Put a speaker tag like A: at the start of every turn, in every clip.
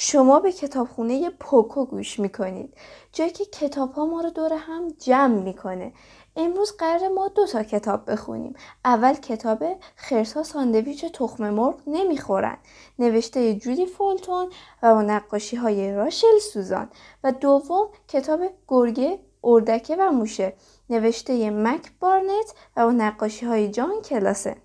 A: شما به کتابخونه پوکو گوش می‌کنید. جایی که کتاب ها ما رو دور هم جمع می‌کنه. امروز قرار ما دو تا کتاب بخونیم. اول کتاب خرسا ساندویچ تخم مرغ نمی‌خورن. نوشته جودی فولتون و با نقاشی های راشل سوزان. و دوم کتاب گرگه اردکه و موشه. نوشته مک بارنت و با نقاشی های جان کلاسه.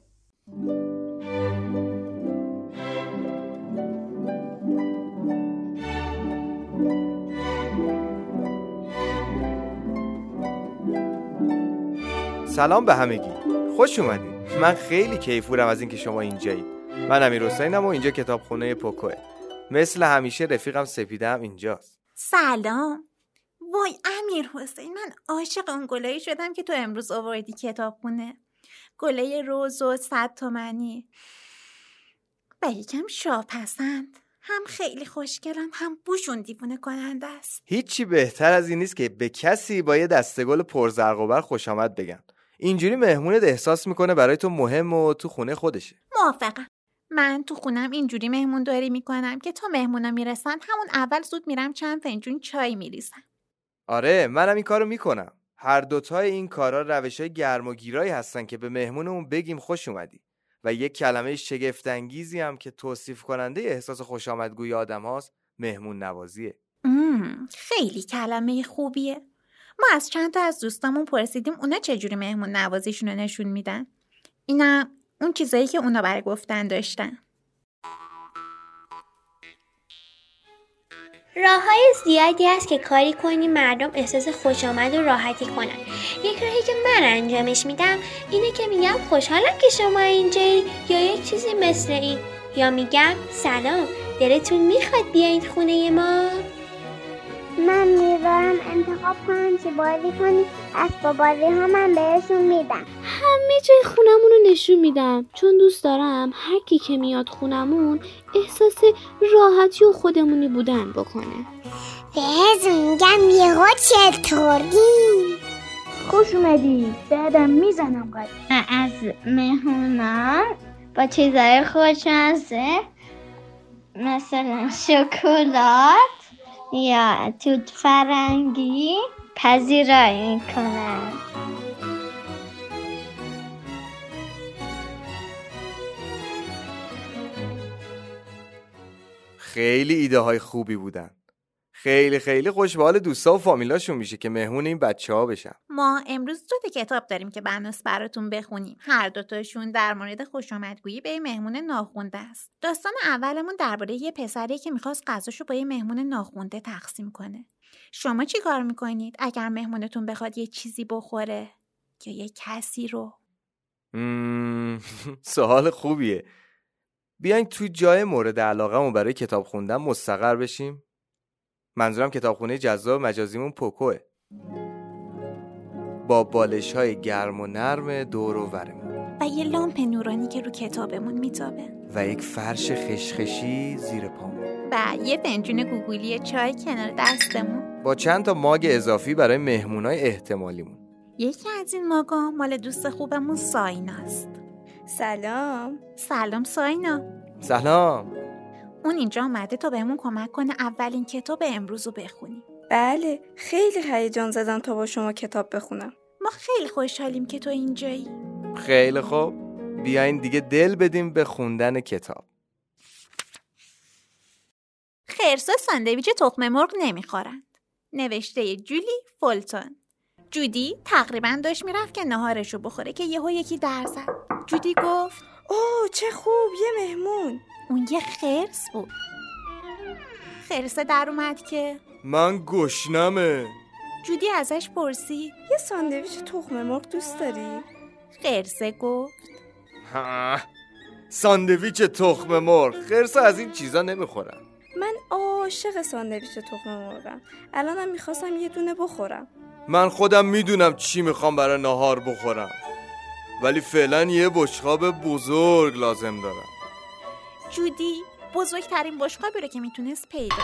B: سلام به همگی. خوش اومدید من خیلی کیفورم از اینکه شما اینجایید. من امیر حسینم و اینجا کتابخونه پوکوه. مثل همیشه رفیقم سپیدم اینجاست.
C: سلام. وای امیر حسین من عاشق اون گلایی شدم که تو امروز آوردی کتابخونه. گله روز و صد تومنی. و یکم شاپسند. هم خیلی خوشگلن هم بوشون دیوونه کننده است.
B: هیچی بهتر از این نیست که به کسی با یه دسته گل پرزرق و خوش آمد بگن. اینجوری مهمونت احساس می‌کنه برای تو مهم و تو خونه خودشه.
C: موافقم. من تو خونم اینجوری مهمون داری می‌کنم که تا مهمونا می‌رسن همون اول زود میرم چند فنجون چای میریزم.
B: آره منم این کارو می‌کنم. هر دوتای این کارا روش های گرم و گیرایی هستن که به مهمونمون بگیم خوش اومدی. و یک کلمه شگفتانگیزی هم که توصیف کننده احساس خوش آمدگوی آدم هاست مهمون نوازیه
C: خیلی کلمه خوبیه. ما از چند تا از دوستامون پرسیدیم اونا چجوری مهمون نوازیشون رو نشون میدن. اینا اون چیزایی که اونا برای گفتن داشتن.
D: راه های زیادی هست که کاری کنی مردم احساس خوش آمد و راحتی کنن. یک راهی که من انجامش میدم اینه که میگم خوشحالم که شما اینجایی یا یک چیزی مثل این. یا میگم سلام دلتون می‌خواد بیاید خونه ما؟
E: من می‌ذارم انتخاب کنم چی بازی کنی. از با بازی ها من بهشون میدم.
F: همه جای خونمون رو نشون میدم. چون دوست دارم هر کی که میاد خونمون احساس راحتی و خودمونی بودن بکنه.
E: بهز میگم یهو چطوری؟
G: خوش اومدی. بعدم می‌زنم قد.
E: از مهمونان با چیزای خوشمزه مثلا شکلات. یا توت فرنگی پذیرایی کنن
B: خیلی ایده های خوبی بودن. خیلی خیلی خوش به حال دوستا و فامیلاشون میشه که مهمون این بچه ها بشن.
C: ما امروز دو کتاب داریم که بناس براتون بخونیم. هر دوتاشون در مورد خوش آمدگویی به مهمون ناخونده است. داستان اولمون درباره یه پسری که می‌خواست غذاشو با یه مهمون ناخونده تقسیم کنه. شما چی کار می‌کنید اگر مهمونتون بخواد یه چیزی بخوره یا یه کسی رو؟
B: سوال خوبیه. بیاین تو جای مورد علاقه برای کتاب خوندن مستقر بشیم. منظورم کتابخونه جذاب مجازیمون پوکوه. با بالش های گرم و نرم دور و ورمون.
C: و یه لامپ نورانی که رو کتابمون میتابه.
B: و یک فرش خشخشی زیر پامون.
C: و یه فنجون گوگولی چای کنار دستمون.
B: با چند تا ماگ اضافی برای مهمونای احتمالیمون.
C: یکی از این ماگا مال دوست خوبمون سایناست
A: سلام.
C: سلام ساینا.
B: سلام.
C: اون اینجا آمده تا بهمون کمک کنه اولین کتاب امروز رو بخونیم
A: بله خیلی هیجان زدم تا با شما کتاب بخونم.
C: ما خیلی خوشحالیم که تو اینجایی.
B: خیلی خوب. بیاین دیگه دل بدیم به خوندن کتاب.
C: خرسا ساندویچ تخم مرغ نمی‌خورند. نوشته جولی فولتون. جودی تقریبا داشت می‌رفت که نهارشو بخوره که یهو یکی در زد. جودی گفت
A: اوه چه خوب یه مهمون.
C: اون یه خرس بود. خرسه در اومد که.
B: من گشنمه.
C: جودی ازش پرسید
A: یه ساندویچ تخم مرغ دوست داری؟
C: خرسه گفت.
B: ها. ساندویچ تخم مرغ. خرسه از این چیزا نمی‌خورن
A: من عاشق ساندویچ تخم مرغم. الانم می‌خواستم یه دونه بخورم.
B: من خودم می‌دونم چی می‌خوام برای نهار بخورم. ولی فعلا یه بشقاب بزرگ لازم دارم.
C: جودی بزرگترین بشقابی رو که می‌تونست پیدا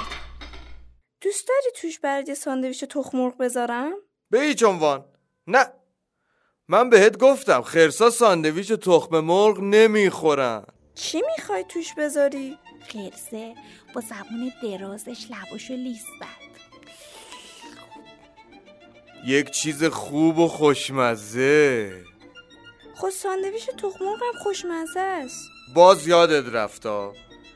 A: دوست داری توش برای ساندویچ تخم مرغ بذارم؟
B: به هیچ عنوان نه. من بهت گفتم خرسا ساندویچ تخم مرغ نمی‌خورن.
A: چی می‌خوای توش بذاری؟
C: خرسه با زبون درازش لباشو لیست زد.
B: یک چیز خوب و خوشمزه.
A: خود ساندویچ تخم مرغ هم خوشمزه است.
B: باز یادت رفتا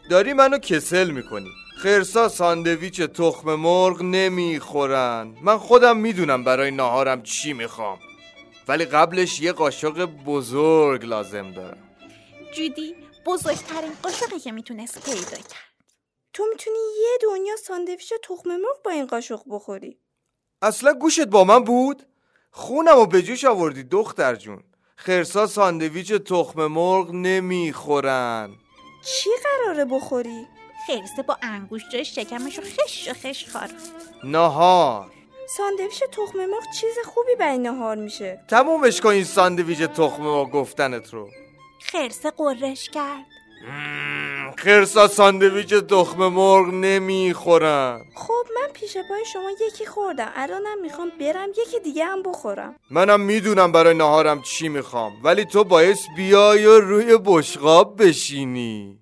B: داری منو کسل می‌کنی. خرسا ساندویچ تخم مرغ نمی‌خورن. من خودم می‌دونم برای ناهارم چی می‌خوام. ولی قبلش یه قاشق بزرگ لازم دارم.
C: جودی بزرگترین قاشقی که می‌تونست پیدا کرد.
A: تو می‌تونی یه دنیا ساندویچ تخم مرغ با این قاشق بخوری.
B: اصلا گوشت با من بود؟ خونم و به جوش آوردی دختر جون. خرسا ساندویچ تخم مرغ نمی‌خورن.
A: چی قراره بخوری؟
C: خرسه با انگشتای شکمش رو خش و خش خارد
B: نهار.
A: ساندویچ تخم مرغ چیز خوبی برای نهار میشه.
B: تمومش کن این ساندویچ تخم مرغ گفتنت رو.
C: خرسه قررش کرد.
B: مم، خرسا ساندویچ تخم مرغ نمی‌خورن
A: خب من پیش پای شما یکی خوردم. الانم می‌خوام برم یکی دیگه هم بخورم.
B: منم می‌دونم برای نهارم چی می‌خوام ولی تو باعث بیای و روی بشقاب بشینی.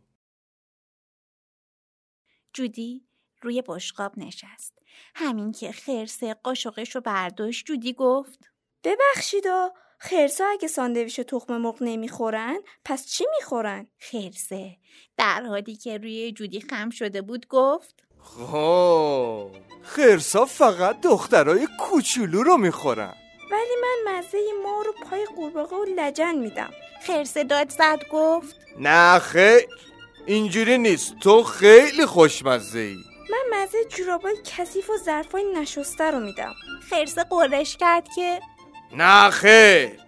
C: جودی روی بشقاب نشست. همین که خرسه قاشقش رو برداشت جودی گفت
A: ببخشیدا خرسا اگه ساندویچ تخم مرغ نمی‌خورن پس چی می‌خورن؟
C: خرسه. در حالی که روی جودی خم شده بود گفت
B: خب. خرسا فقط دخترای کوچولو رو می‌خورن.
A: ولی من مزه مار و پای قورباغه و لجن میدم.
C: خرسه داد زد گفت
B: نه خیر. اینجوری نیست. تو خیلی خوشمزه ای.
A: من مزه جورابای کثیف و ظرفای نشسته رو میدم.
C: خرسه قررش کرد که
B: نه خیر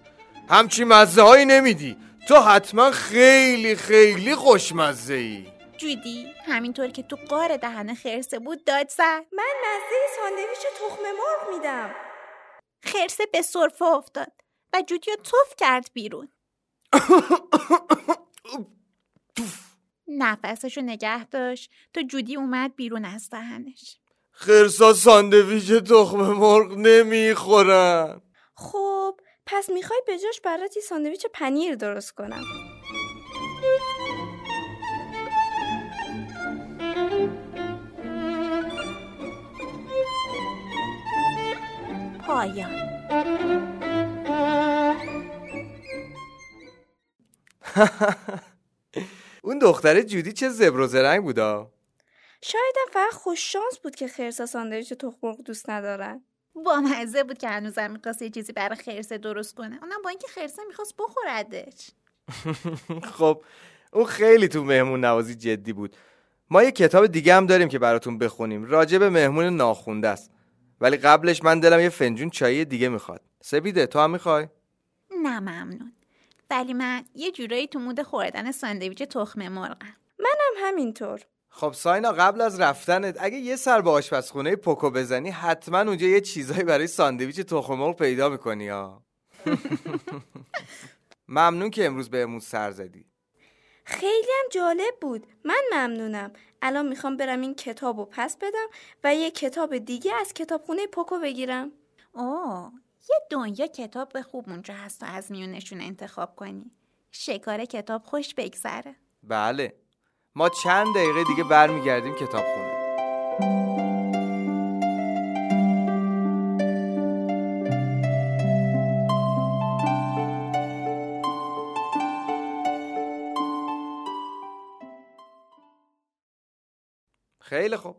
B: همچی مزه هایی نمیدی. تو حتما خیلی خیلی خوشمزه ای
C: جودی همینطور که تو قار دهن خرسه بود داد زد
A: من مزه ساندویچ تخم مرغ میدم.
C: خرسه به صرفه افتاد و جودی رو توف کرد بیرون. نفسشو نگه داشت. تا جودی اومد بیرون از دهنش.
B: خرسا ساندویچ تخم مرغ نمی‌خورن.
A: خب پس می‌خوای به جاش برات یه ساندویچ پنیر درست کنم.
C: پایان.
B: اون دختره جودی چه زبر و زرنگ بودا؟
A: شایدم فقط خوش شانس بود که خرسا ساندویچ تخم مرغ دوست ندارن.
C: با مزه بود که هنوزم می‌خواست یه چیزی برای خرسه درست کنه. اونم با اینکه خرسه می‌خواست بخوردش.
B: خب اون خیلی تو مهمون نوازی جدی بود. ما یه کتاب دیگه هم داریم که براتون بخونیم. راجع به مهمون ناخونده است. ولی قبلش من دلم یه فنجون چای دیگه می‌خواد. سبیده تو هم می‌خوای؟
C: نه ممنون. ولی من یه جورایی تو مود خوردن ساندویچ تخم مرغم
A: منم همینطور.
B: خب ساینا قبل از رفتنت اگه یه سر به آشپزخونه پوکو بزنی حتما اونجا یه چیزایی برای ساندویچ تخم مرغ پیدا می‌کنی ها ممنون که امروز بهمون سر زدی.
A: خیلی هم جالب بود. من ممنونم. الان می‌خوام برم این کتاب رو پس بدم و یه کتاب دیگه از کتابخونه پوکو بگیرم.
C: اوه یه دنیا کتاب خوب اونجا هست و از میونشون انتخاب کنی. شکار کتاب خوش بگذره.
B: بله. ما چند دقیقه دیگه برمیگردیم کتابخونه. خیلی خوب.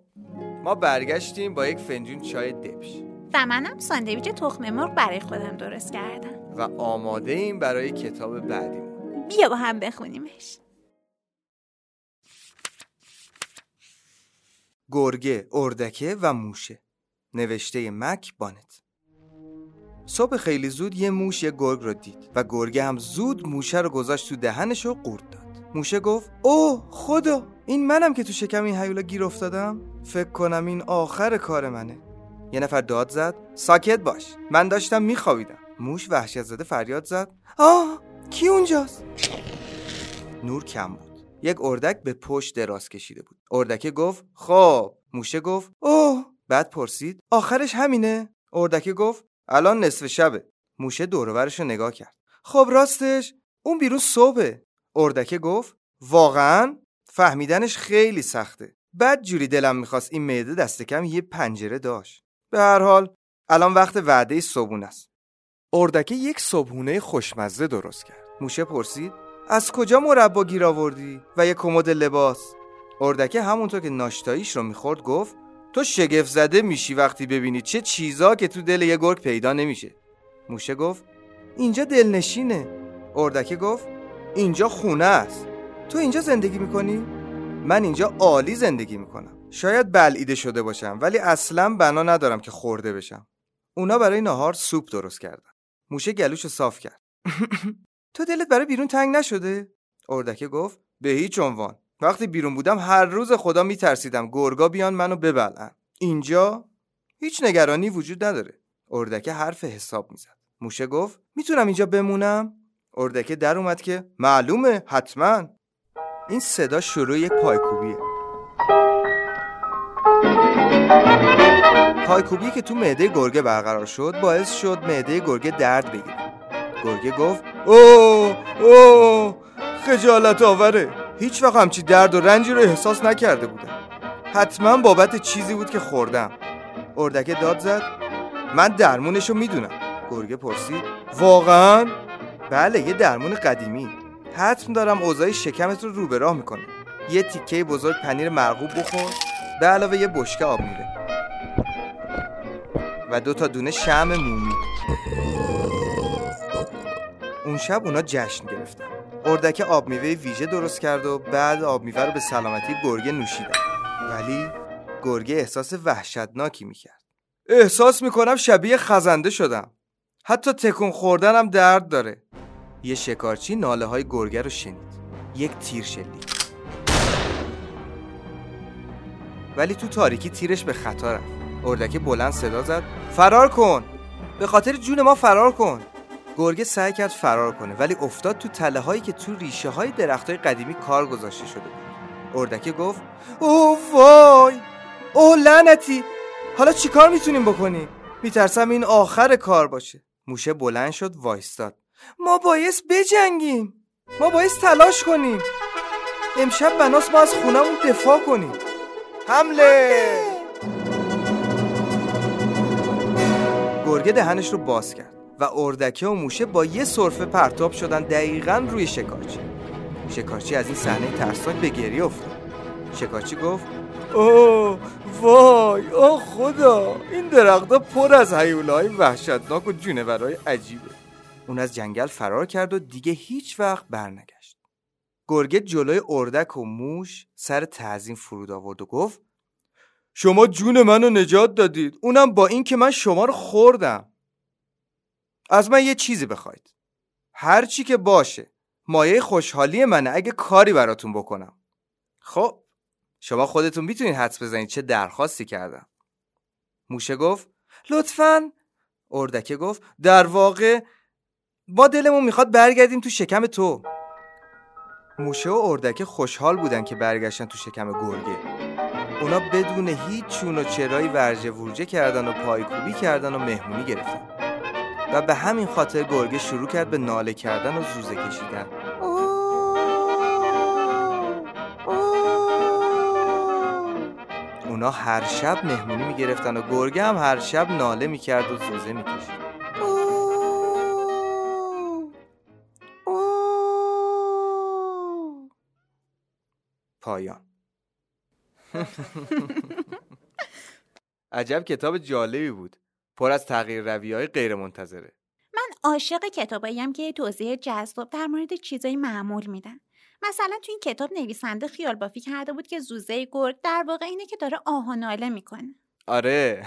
B: ما برگشتیم با یک فنجون چای دبش.
C: و منم ساندویچ تخم مرغ برای خودم درست کردم.
B: و آماده ایم برای کتاب بعدیمون.
C: بیا با هم بخونیمش.
B: گرگه، اردکه و موشه. نوشته مک بانت. صبح خیلی زود یه موش یه گرگ رو دید و گرگه هم زود موشه رو گذاشت تو دهنش و قورت داد. موشه گفت اوه خدا! این منم که تو شکم این هیولا گیر افتادم؟ فکر کنم این آخر کار منه. یه نفر داد زد ساکت باش. من داشتم میخوابیدم. موش وحشت زده فریاد زد آه کی اونجاست؟ نور کم بود. یک اردک به پشت دراز کشیده بود. اردکه گفت خب. موشه گفت اوه. بعد پرسید آخرش همینه؟ اردکه گفت الان نصف شبه. موشه دورورش رو نگاه کرد. خب راستش اون بیرون صبحه. اردکه گفت واقعا؟ فهمیدنش خیلی سخته. بعد جوری دلم می‌خواست این معده دست کم یه پنجره داشت. به هر حال الان وقت وعده صبحونه است. اردکه یک صبحونه خوشمزه درست کرد. موشه پرسید از کجا مربا گیر آوردی و یک کمد لباس؟ اردکه همونطور که ناشتاییش رو می‌خورد گفت تو شگفت زده میشی وقتی ببینی چه چیزا که تو دل یه گرگ پیدا نمیشه. موشه گفت اینجا دلنشینه. اردکه گفت اینجا خونه است. تو اینجا زندگی می‌کنی؟ من اینجا عالی زندگی می‌کنم. شاید بلعیده شده باشم ولی اصلا بنا ندارم که خورده بشم. اونا برای نهار سوپ درست کردن. موشه گلوش صاف کرد. تو دلت برای بیرون تنگ نشده؟ اردکه گفت به هیچ عنوان. وقتی بیرون بودم هر روز خدا میترسیدم گرگا بیان منو ببلن اینجا هیچ نگرانی وجود نداره. اردکه حرف حساب می‌زد. موشه گفت می‌تونم اینجا بمونم؟ اردکه در اومد که معلومه حتما. این صدا شروع یک پایکوبیه. پایکوبی که تو معده گرگه برقرار شد باعث شد معده گرگه درد بگیره. گرگه گفت اوه اوه خجالت آوره. هیچ وقت همچی درد و رنجی رو احساس نکرده بودم. حتما بابت چیزی بود که خوردم. اردکه داد زد من درمونش رو می‌دونم. گرگه پرسید واقعا؟ بله یه درمون قدیمی. حتم دارم اوضاع شکمت رو رو به راه می‌کنه یه تیکه بزرگ پنیر مرغوب بخور به علاوه یه بشکه آب میره و دو تا دونه شم مومی. اون شب اونا جشن گرفتن. اردکه آب میوه ویژه درست کرد و بعد آب میوه رو به سلامتی گرگه نوشیدن. ولی گرگه احساس وحشتناکی می‌کرد. احساس می‌کنم شبیه خزنده شدم. حتی تکون خوردنم درد داره. یه شکارچی ناله های گرگه رو شنید. یک تیر شلیک. ولی تو تاریکی تیرش به خطا رفت. اردکه بلند صدا زد. فرار کن! به خاطر جون ما فرار کن! گرگه سعی کرد فرار کنه ولی افتاد تو تله هایی که تو ریشه های درخت های قدیمی کار گذاشته شده بود. اردکه گفت اوه وای! اوه لعنتی! حالا چیکار می‌تونیم بکنیم؟ میترسم این آخر کار باشه. موشه بلند شد وایستاد. ما باعث بجنگیم! ما باعث تلاش کنیم! امشب بناس ما از خونمون دفاع کنیم. حمله! گرگه دهنش رو باز کرد. و اردکه و موشه با یه صرفه پرتاب شدن دقیقا روی شکارچی. شکارچی از این صحنه ترسناک به گریه افتاد. شکارچی گفت اوه وای آه خدا این درختها پر از حیولای وحشتناک و جونورای عجیبه. اون از جنگل فرار کرد و دیگه هیچ وقت برنگشت. گرگه جلوی اردک و موش سر تعظیم فرود آورد و گفت شما جون منو نجات دادید. اونم با این که من شما رو خوردم. از من یه چیزی بخواید. هر چی که باشه مایه خوشحالی منه. اگه کاری براتون بکنم. خب شما خودتون می‌تونید حدس بزنید چه درخواستی کردم. موشه گفت لطفا. اردکه گفت در واقع ما دلمون می‌خواد برگردیم تو شکم تو. موشه و اردکه خوشحال بودن که برگشتن تو شکم گرگه. اونا بدون هیچ چون و چرایی ورجه ورجه کردن و پایکوبی کردن و مهمونی گرفتن. و به همین خاطر گرگه شروع کرد به ناله کردن و زوزه کشیدن. اونا هر شب مهمونی می‌گرفتن و گرگه هم هر شب ناله می‌کرد و زوزه می‌کشید. پایان. عجب کتاب جالبی بود. پر از تغییر روی های غیر منتظره
C: من عاشق کتاباییم که توضیح جذاب در مورد چیزای معمول میدن. مثلا تو این کتاب نویسنده خیال بافی کرده بود که زوزه گرگ در واقع اینه که داره آه و ناله می‌کنه.
B: آره.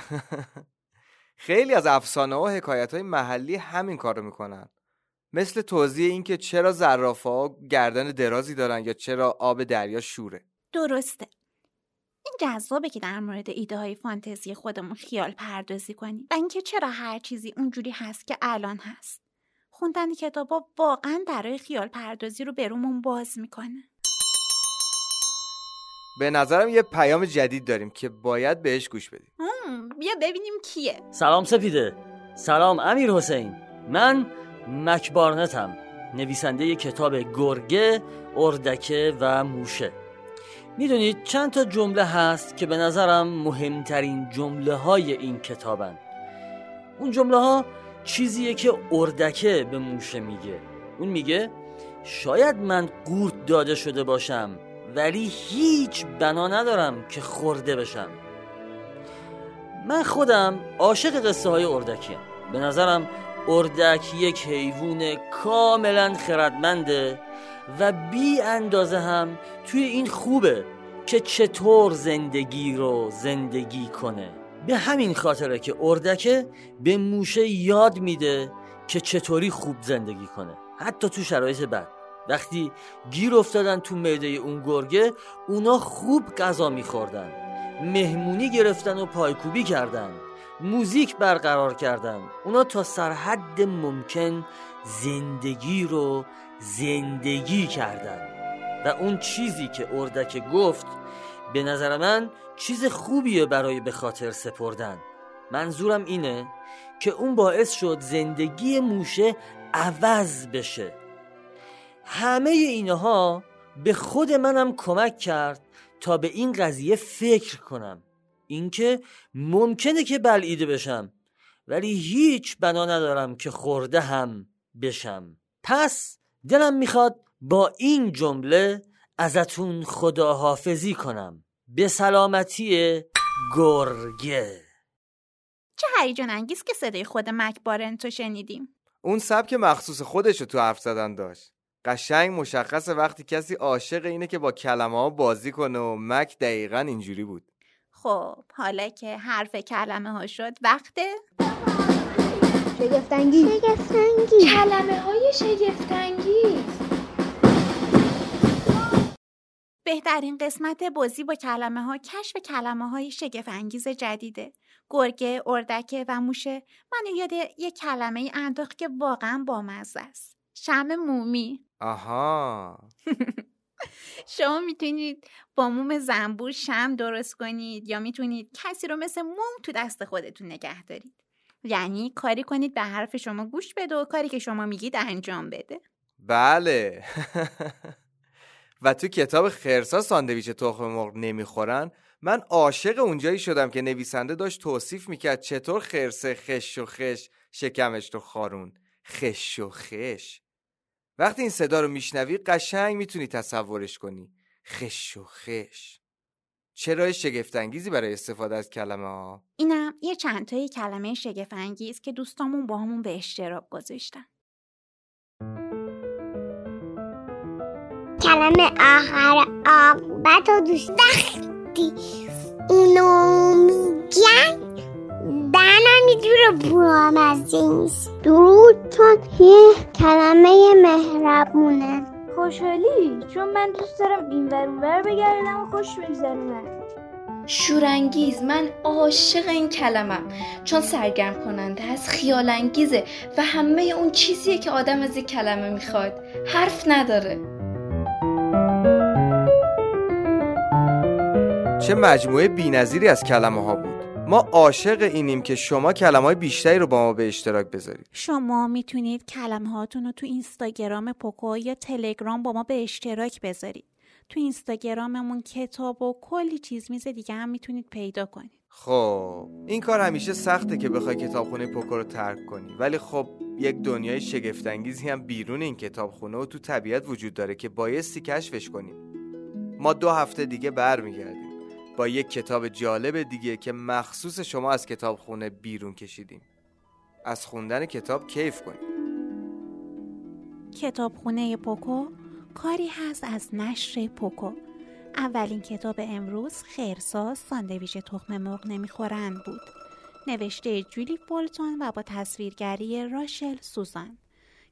B: خیلی از افسانه و حکایت های محلی همین کارو می‌کنن. مثل توضیح اینکه چرا زرافه ها گردن درازی دارن یا چرا آب دریا شوره.
C: درسته. این جذابه که در مورد ایده های فانتزی خودمون خیال پردازی کنیم و اینکه چرا هر چیزی اونجوری هست که الان هست. خوندن کتابا واقعا درای خیال پردازی رو به رومون باز می‌کنه.
B: به نظرم یه پیام جدید داریم که باید بهش گوش بدیم.
C: بیا ببینیم کیه.
H: سلام سپیده. سلام امیر حسین. من مکبارنتم نویسنده کتاب گرگه اردکه و موشه. می‌دونید چند تا جمله هست که به نظرم مهمترین جمله های این کتابن. اون جمله ها چیزیه که اردکه به موشه میگه. اون میگه شاید من قورت داده شده باشم ولی هیچ بنا ندارم که خورده بشم. من خودم عاشق قصه های اردکیم. به نظرم اردک یک حیوان کاملا خردمنده و بی اندازه هم توی این خوبه که چطور زندگی رو زندگی کنه. به همین خاطره که اردکه به موشه یاد میده که چطوری خوب زندگی کنه. حتی تو شرایط بد. وقتی گیر افتادن تو معده اون گرگه اونا خوب غذا میخوردن مهمونی گرفتن و پایکوبی کردن. موزیک برقرار کردن اونا تا سرحد ممکن زندگی رو زندگی کردن. و اون چیزی که اردک گفت به نظر من چیز خوبیه برای به خاطر سپردن. منظورم اینه که اون باعث شد زندگی موشه عوض بشه. همه اینها به خود منم کمک کرد تا به این قضیه فکر کنم. اینکه ممکنه که بلعیده بشم ولی هیچ بنا ندارم که خورده هم بشم. پس دلم می‌خواد با این جمله ازتون خداحافظی کنم. به سلامتی گرگه.
C: چه هیجان انگیز که صدای خود مک بارنتو شنیدیم.
B: اون سبک مخصوص خودش رو تو حرف زدن داشت. قشنگ مشخصه وقتی کسی عاشق اینه که با کلمه ها بازی کنه و مک دقیقا اینجوری بود.
C: خب حالا که حرف کلمه ها شد وقته
E: شگفتنگی شگفتنگی
A: کلمه های شگفتنگیز
C: بهترین قسمت بازی با کلمه ها کشف کلمه های انگیز جدیده. گرگه، اردکه و موشه من یاد یه کلمه ای انداخت که واقعا بامزه است. شم مومی.
B: آها.
C: شما می‌تونید با موم زنبور شم درست کنید یا می‌تونید کسی رو مثل موم تو دست خودتون نگه دارید. یعنی کاری کنید به حرف شما گوش بده و کاری که شما میگید انجام بده.
B: بله. و تو کتاب خرسا ساندویچ تخم مرغ نمی‌خورن من عاشق اونجایی شدم که نویسنده داشت توصیف می‌کرد چطور خرسه خش و خش شکمش رو خارون خش و خش. وقتی این صدا رو میشنوی قشنگ می‌تونی تصورش کنی. خش و خش. چرا شگفتانگیزی برای استفاده از کلمه ها
C: اینم یه چند تایی کلمه شگفت انگیز که دوستامون با همون به اشتراک گذاشتن.
E: کلمه آخر عاقبت و دوست وقتی اونو میگن از نیست درود چون یه کلمه مهربونه.
G: خوشحالی؟ چون من دوست دارم این ور اونور بگردم و خوش بگذرونم.
A: شورانگیز من عاشق این کلمم. چون سرگرم کننده است خیال انگیزه و همه اون چیزیه که آدم از یک کلمه می‌خواد. حرف نداره.
B: چه مجموعه بینظیری از کلمه ها بود. ما عاشق اینیم که شما کلمه های بیشتری رو با ما به اشتراک بذارید.
C: شما می‌تونید کلمه هاتون رو تو اینستاگرام پوکو یا تلگرام با ما به اشتراک بذارید. تو اینستاگراممون کتاب و کلی چیز میز دیگه هم می‌تونید پیدا کنید.
B: خب این کار همیشه سخته که بخوای کتابخونه پوکو رو ترک کنی. ولی خب یک دنیای شگفتانگیزی هم بیرون این کتابخونه و تو طبیعت وجود داره که بایستی کشفش کنیم. ما دو هفته دیگه برمیگردیم. با یک کتاب جالب دیگه که مخصوص شما از کتابخونه بیرون کشیدیم. از خوندن کتاب کیف کنید.
C: کتابخونه پوکو کاری هست از نشر پوکو. اولین کتاب امروز خیرساز ساندویچ تخم مرغ نمی‌خورند بود. نوشته جولی بولتون و با تصویرگری راشل سوزان.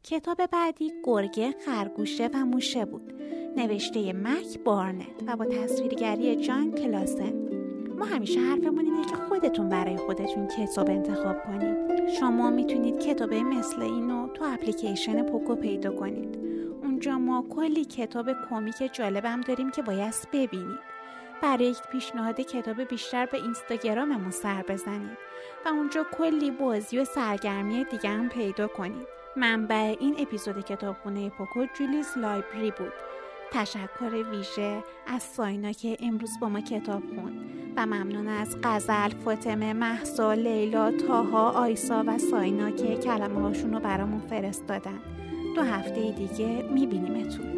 C: کتاب بعدی گرگه خرگوشه و موشه بود. نوشته مک بارنت و با تصویرگری جان کلاسن. ما همیشه حرفمون اینه که خودتون برای خودتون کتاب انتخاب کنید. شما می‌تونید کتابه مثل اینو تو اپلیکیشن پوکو پیدا کنید. اونجا ما کلی کتاب کمیک جالبم داریم که باید ببینید. برای یک پیشنهاد کتاب بیشتر به اینستاگراممون سر بزنید و اونجا کلی بازی و سرگرمی دیگه هم پیدا کنید. منبع این اپیزود کتابخونه پوکو جولیز لایبری بود. تشکر ویژه از ساینا که امروز با ما کتاب خوند و ممنون از غزل، فاطمه، محسا، لیلا، تاها، آیسا و ساینا که کلمه هاشون رو برامون فرستادن. دو هفته دیگه میبینیمتون.